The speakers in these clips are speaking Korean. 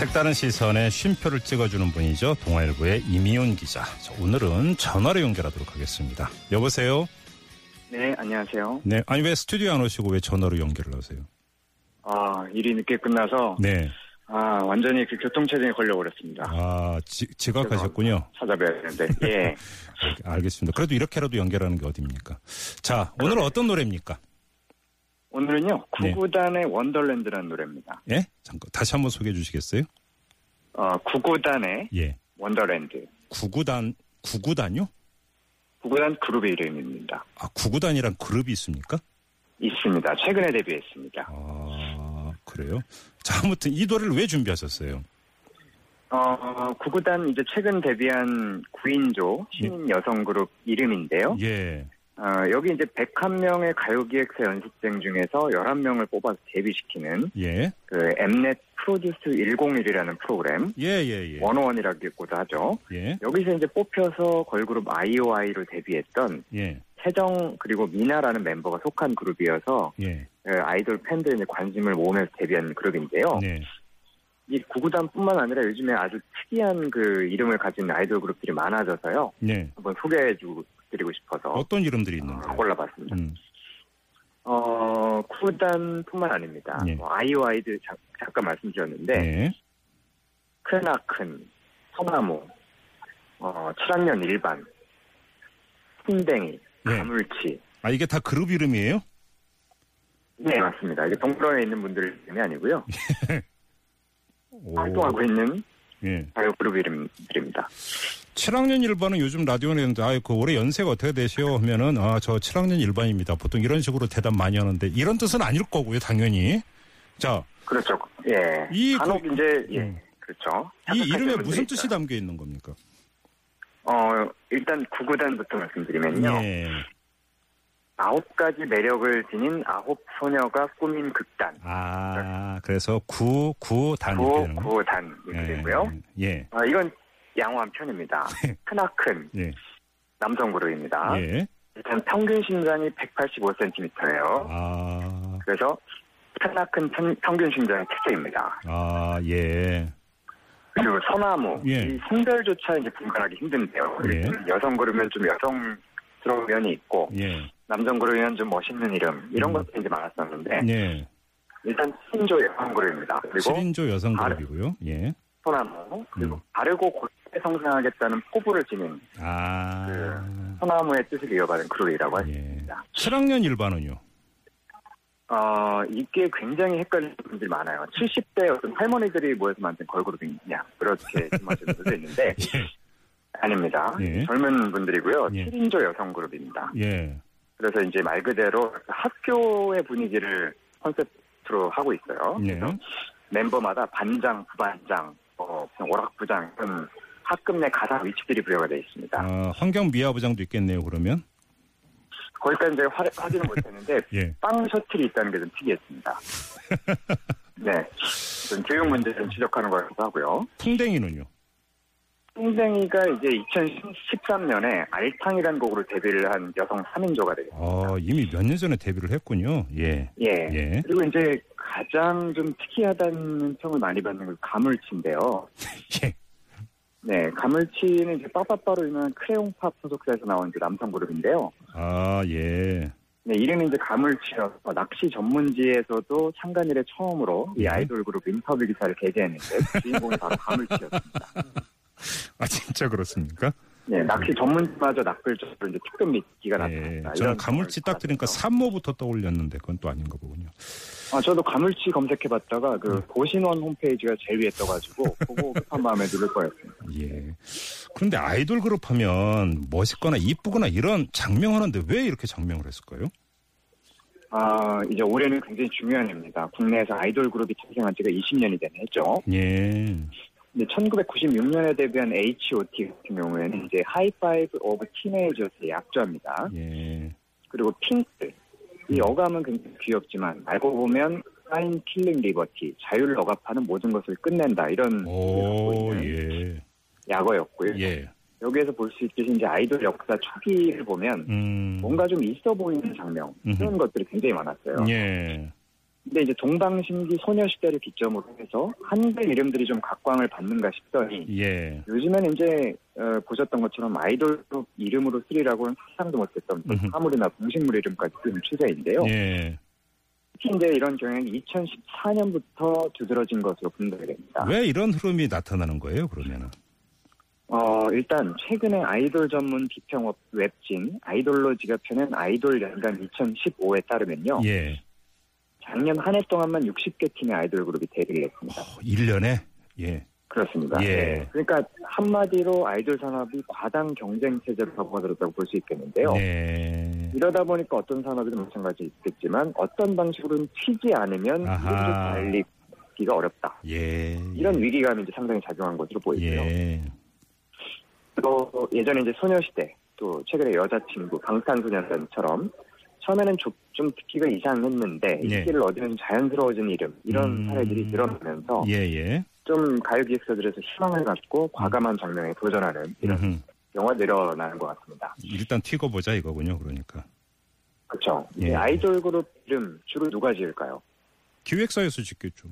색다른 시선에 쉼표를 찍어주는 분이죠. 동아일보의 임희윤 기자. 자, 오늘은 전화로 연결하도록 하겠습니다. 여보세요? 네, 안녕하세요. 네. 아니, 왜 스튜디오 안 오시고 왜 전화로 연결을 하세요? 아, 일이 늦게 끝나서, 네. 아, 완전히 그 교통체증에 걸려버렸습니다. 아, 지, 지각하셨군요. 찾아뵈야 되는데, 예. 알겠습니다. 그래도 이렇게라도 연결하는 게 어딥니까? 자, 오늘 은 어떤 노래입니까? 오늘은요, 네. 구구단의 원더랜드라는 노래입니다. 예? 잠깐, 다시 한번 소개해 주시겠어요? 어, 구구단의 예. 원더랜드. 구구단, 구구단요? 구구단 그룹의 이름입니다. 아, 구구단이란 그룹이 있습니까? 있습니다. 최근에 데뷔했습니다. 아, 그래요? 자, 아무튼 이 노래를 왜 준비하셨어요? 어, 구구단 이제 최근 데뷔한 9인조 신인 여성 그룹 이름인데요. 예. 어, 여기 이제 101명의 가요기획사 연습생 중에서 11명을 뽑아서 데뷔시키는 예. 그 엠넷 프로듀스 101이라는 프로그램, 예, 예, 예. one o one이라고도 하죠. 예. 여기서 이제 뽑혀서 걸그룹 아이오아이로 데뷔했던 예. 세정 그리고 미나라는 멤버가 속한 그룹이어서 예. 그 아이돌 팬들의 이제 관심을 모으면서 데뷔한 그룹인데요. 네. 이 구구단뿐만 아니라 요즘에 아주 특이한 그 이름을 가진 아이돌 그룹들이 많아져서요. 네. 한번 소개해 드리고 싶어서 어떤 이름들이 어, 있는가요? 골라봤습니다. 음. 어, 구구단뿐만 아닙니다. 예. 뭐 아이오아이들 자- 잠깐 말씀드렸는데 네. 크나큰, 소나무, 어, 7학년 일반, 풍뎅이, 네. 가물치. 아, 이게 다 그룹 이름이에요? 네, 맞습니다. 이게 동물원에 있는 분들 이름이 아니고요. 오. 활동하고 있는 예. 가요 그룹 이름들입니다. 7학년 일반은 요즘 라디오에 있는데, 아, 그 올해 연세가 어떻게 되시오? 하면은, 아, 저 7학년 일반입니다. 보통 이런 식으로 대답 많이 하는데, 이런 뜻은 아닐 거고요, 당연히. 자, 그렇죠. 예. 이 간혹 그- 이제, 예. 음. 그렇죠. 이 이름에 무슨 뜻이 있어요. 담겨 있는 겁니까? 어, 일단 구구단부터 말씀드리면요. 예. 아홉 가지 매력을 지닌 아홉 소녀가 꾸민 극단. 아, 그래서 구, 구, 단 이렇게 구호, 되는 거. 구단 이렇게 되고요. 예. 아, 이건 양호한 편입니다. 크나큰 예. 남성 그룹입니다. 예. 일단 평균 신장이 185cm예요. 아, 그래서 크나큰 평균 신장의 특징입니다. 아, 예. 그리고 소나무 예. 이 성별조차 이제 분간하기 힘든데요. 예. 여성 그룹은 좀 여성스러운 면이 있고 예. 남성 그룹은 좀 멋있는 이름 이런 음. 것들이 이제 많았었는데 예. 일단 신조 여성 그룹입니다. 그리고 7인조 여성 아, 그룹이고요. 예. 소나무 그리고 음. 바르고 곧게 성장하겠다는 포부를 지닌 아. 소나무의 뜻을 이어받은 그룹이라고 할수 예. 있습니다. 7학년 일반은요? 어, 이게 굉장히 헷갈리는 분들이 많아요. 70대 어떤 할머니들이 모여서 만든 걸그룹이냐 그렇게 말씀하시는 분도 있는데 예. 아닙니다. 예. 젊은 분들이고요. 예. 7인조 여성 그룹입니다. 예. 그래서 이제 말 그대로 학교의 분위기를 컨셉트로 하고 있어요. 예. 멤버마다 반장, 부반장, 어, 오락부장 이런 학급 내 가상 위치들이 부여가 되어 있습니다. 아, 환경 미화부장도 있겠네요, 그러면? 거기까지 제가 화, 하지는 못했는데 예. 빵 셔틀이 있다는 게 좀 특이했습니다. 네, 좀 교육 문제 좀 지적하는 거라고 하고요. 풍뎅이는요? 풍뎅이가 이제 2013년에 알탕이라는 곡으로 데뷔를 한 여성 3인조가 되겠습니다. 아, 이미 몇 년 전에 데뷔를 했군요. 예. 예. 예. 그리고 이제 가장 좀 특이하다는 평을 많이 받는 건 가물치인데요. 예. 네, 가물치는 이제 빠빠빠로 유명한 크레용팝 소속사에서 나온 이제 남성 그룹인데요. 아, 예. 네, 이름이 이제 가물치여서 낚시 전문지에서도 창간 이래 처음으로 이 예. 아이돌 그룹 인터뷰 기사를 게재했는데 그 주인공이 바로 가물치였습니다. 아, 진짜 그렇습니까? 네, 낚시 전문지마저 낚을적으로 이제 특급 미끼가 예. 나타났다. 저는 가물치 딱 들으니까 산모부터 떠올렸는데 그건 또 아닌가 보군요. 아, 저도 가물치 검색해봤다가 그 음. 고신원 홈페이지가 제일 위에 떠가지고 보고 급한 마음에 누를 뻔했습니다. 예. 그런데 아이돌 그룹 하면 멋있거나 이쁘거나 이런 장명하는데 왜 이렇게 장명을 했을까요? 아, 이제 올해는 굉장히 중요한 해입니다. 국내에서 아이돌 그룹이 탄생한 지가 20년이 된 해죠. 예. 근데 1996년에 데뷔한 H.O.T 같은 경우에는 이제 High-five of Teenagers의 약자입니다. 예. 그리고 핑클. 이 어감은 굉장히 귀엽지만 알고 보면 Fin Killing Liberty, 자유를 억압하는 모든 것을 끝낸다 이런 오, 예. 약어였고요. 예. 여기에서 볼 수 있듯이 이제 아이돌 역사 초기를 보면 음. 뭔가 좀 있어 보이는 작명. 이런 것들이 굉장히 많았어요. 예. 근데 이제 동방신기 소녀시대를 기점으로 해서 한글 이름들이 좀 각광을 받는가 싶더니 예. 요즘엔 이제 어, 보셨던 것처럼 아이돌 이름으로 쓰리라고는 상상도 못했던 또 음흠. 사물이나 공식물 이름까지 쓰는 추세인데요. 예. 특히 이제 이런 경향이 2014년부터 두드러진 것으로 분석이 됩니다. 왜 이런 흐름이 나타나는 거예요, 그러면은? 어, 일단 최근에 아이돌 전문 비평업 웹진 아이돌로지가 펴낸 아이돌 연간 2015에 따르면요. 예. 작년 한 해 동안만 60개 팀의 아이돌 그룹이 데뷔를 했습니다. 1년에? 예. 그렇습니다. 예. 네. 그러니까 한마디로 아이돌 산업이 과당 경쟁 체제로 접어들었다고 볼 수 있겠는데요. 네. 이러다 보니까 어떤 산업이든 마찬가지 있겠지만 어떤 방식으로는 튀지 않으면 아하. 알리기가 어렵다. 예. 이런 위기감이 이제 상당히 작용한 것으로 보이고요. 예. 또 예전에 이제 소녀시대 또 최근에 여자친구 방탄소년단처럼 처음에는 좀, 좀 듣기가 이상했는데 예. 인기를 얻으면 자연스러워진 이름 이런 음. 사례들이 늘어나면서 예, 예. 좀 가요 기획사들에서 희망을 갖고 과감한 장면에 도전하는 이런 음흠. 영화 늘어나는 것 같습니다. 일단 튀고 보자 이거군요, 그러니까. 그렇죠. 예. 아이돌 그룹 이름 주로 누가 지을까요? 기획사에서 짓겠죠.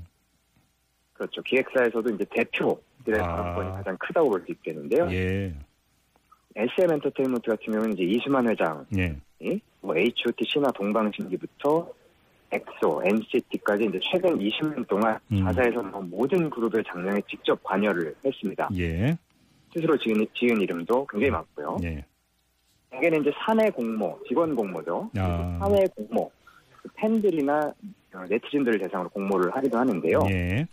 그렇죠. 기획사에서도 이제 대표들의 아. 발언권이 가장 크다고 볼 수 있겠는데요. 예. SM 엔터테인먼트 같은 경우는 이제 이수만 회장 예. 뭐 H.O.T. 신화 동방신기부터 엑소, NCT까지 이제 최근 20년 동안 음. 자사에서 뭐 모든 그룹의 작명에 직접 관여를 했습니다. 예. 스스로 지은, 지은 이름도 굉장히 많고요. 예. 여기는 이제 사내 공모, 직원 공모죠. 아. 사외 공모, 그 팬들이나 어, 네티즌들을 대상으로 공모를 하기도 하는데요. 예.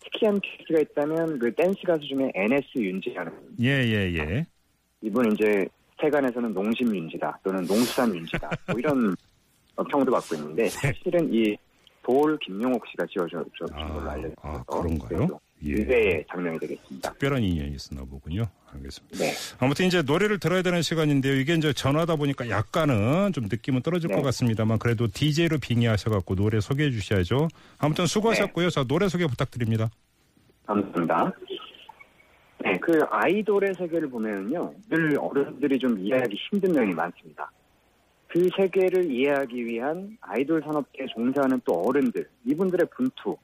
특이한 케이스가 있다면 그 댄스 가수 중에 NS 윤지라는 예, 예, 예. 이분 이제 세간에서는 농심 윤지다 또는 농수산 윤지다 뭐 이런 어, 평도 받고 있는데 사실은 이 돌 김용옥 씨가 지어준 걸로 아, 알려져 아, 있어서 그런가요? 예. 의외의 장면이 되겠습니다. 특별한 인연이 있었나 보군요. 알겠습니다. 네, 아무튼 이제 노래를 들어야 되는 시간인데요. 이게 이제 전화다 보니까 약간은 좀 느낌은 떨어질 네. 것 같습니다만 그래도 DJ로 빙의하셔갖고 노래 소개해 주셔야죠. 아무튼 수고하셨고요. 자, 노래 소개 부탁드립니다. 감사합니다. 네, 그 아이돌의 세계를 보면요, 늘 어른들이 좀 이해하기 힘든 면이 많습니다. 그 세계를 이해하기 위한 아이돌 산업계에 종사하는 또 어른들, 이분들의 분투,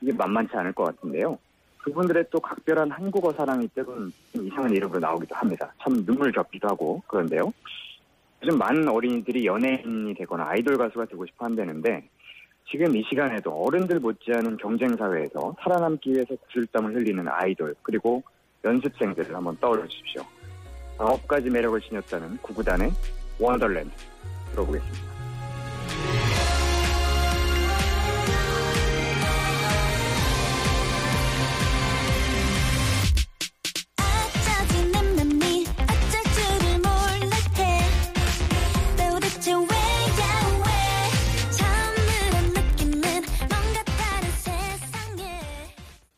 이게 만만치 않을 것 같은데요. 그분들의 또 각별한 한국어 사랑이 좀 이상한 이름으로 나오기도 합니다. 참 눈물 겹기도 하고 그런데요. 요즘 많은 어린이들이 연예인이 되거나 아이돌 가수가 되고 싶어 한다는데 지금 이 시간에도 어른들 못지않은 경쟁 사회에서 살아남기 위해서 구슬땀을 흘리는 아이돌 그리고 연습생들을 한번 떠올려 주십시오. 아홉 가지 매력을 지녔다는 구구단의 원더랜드 들어보겠습니다.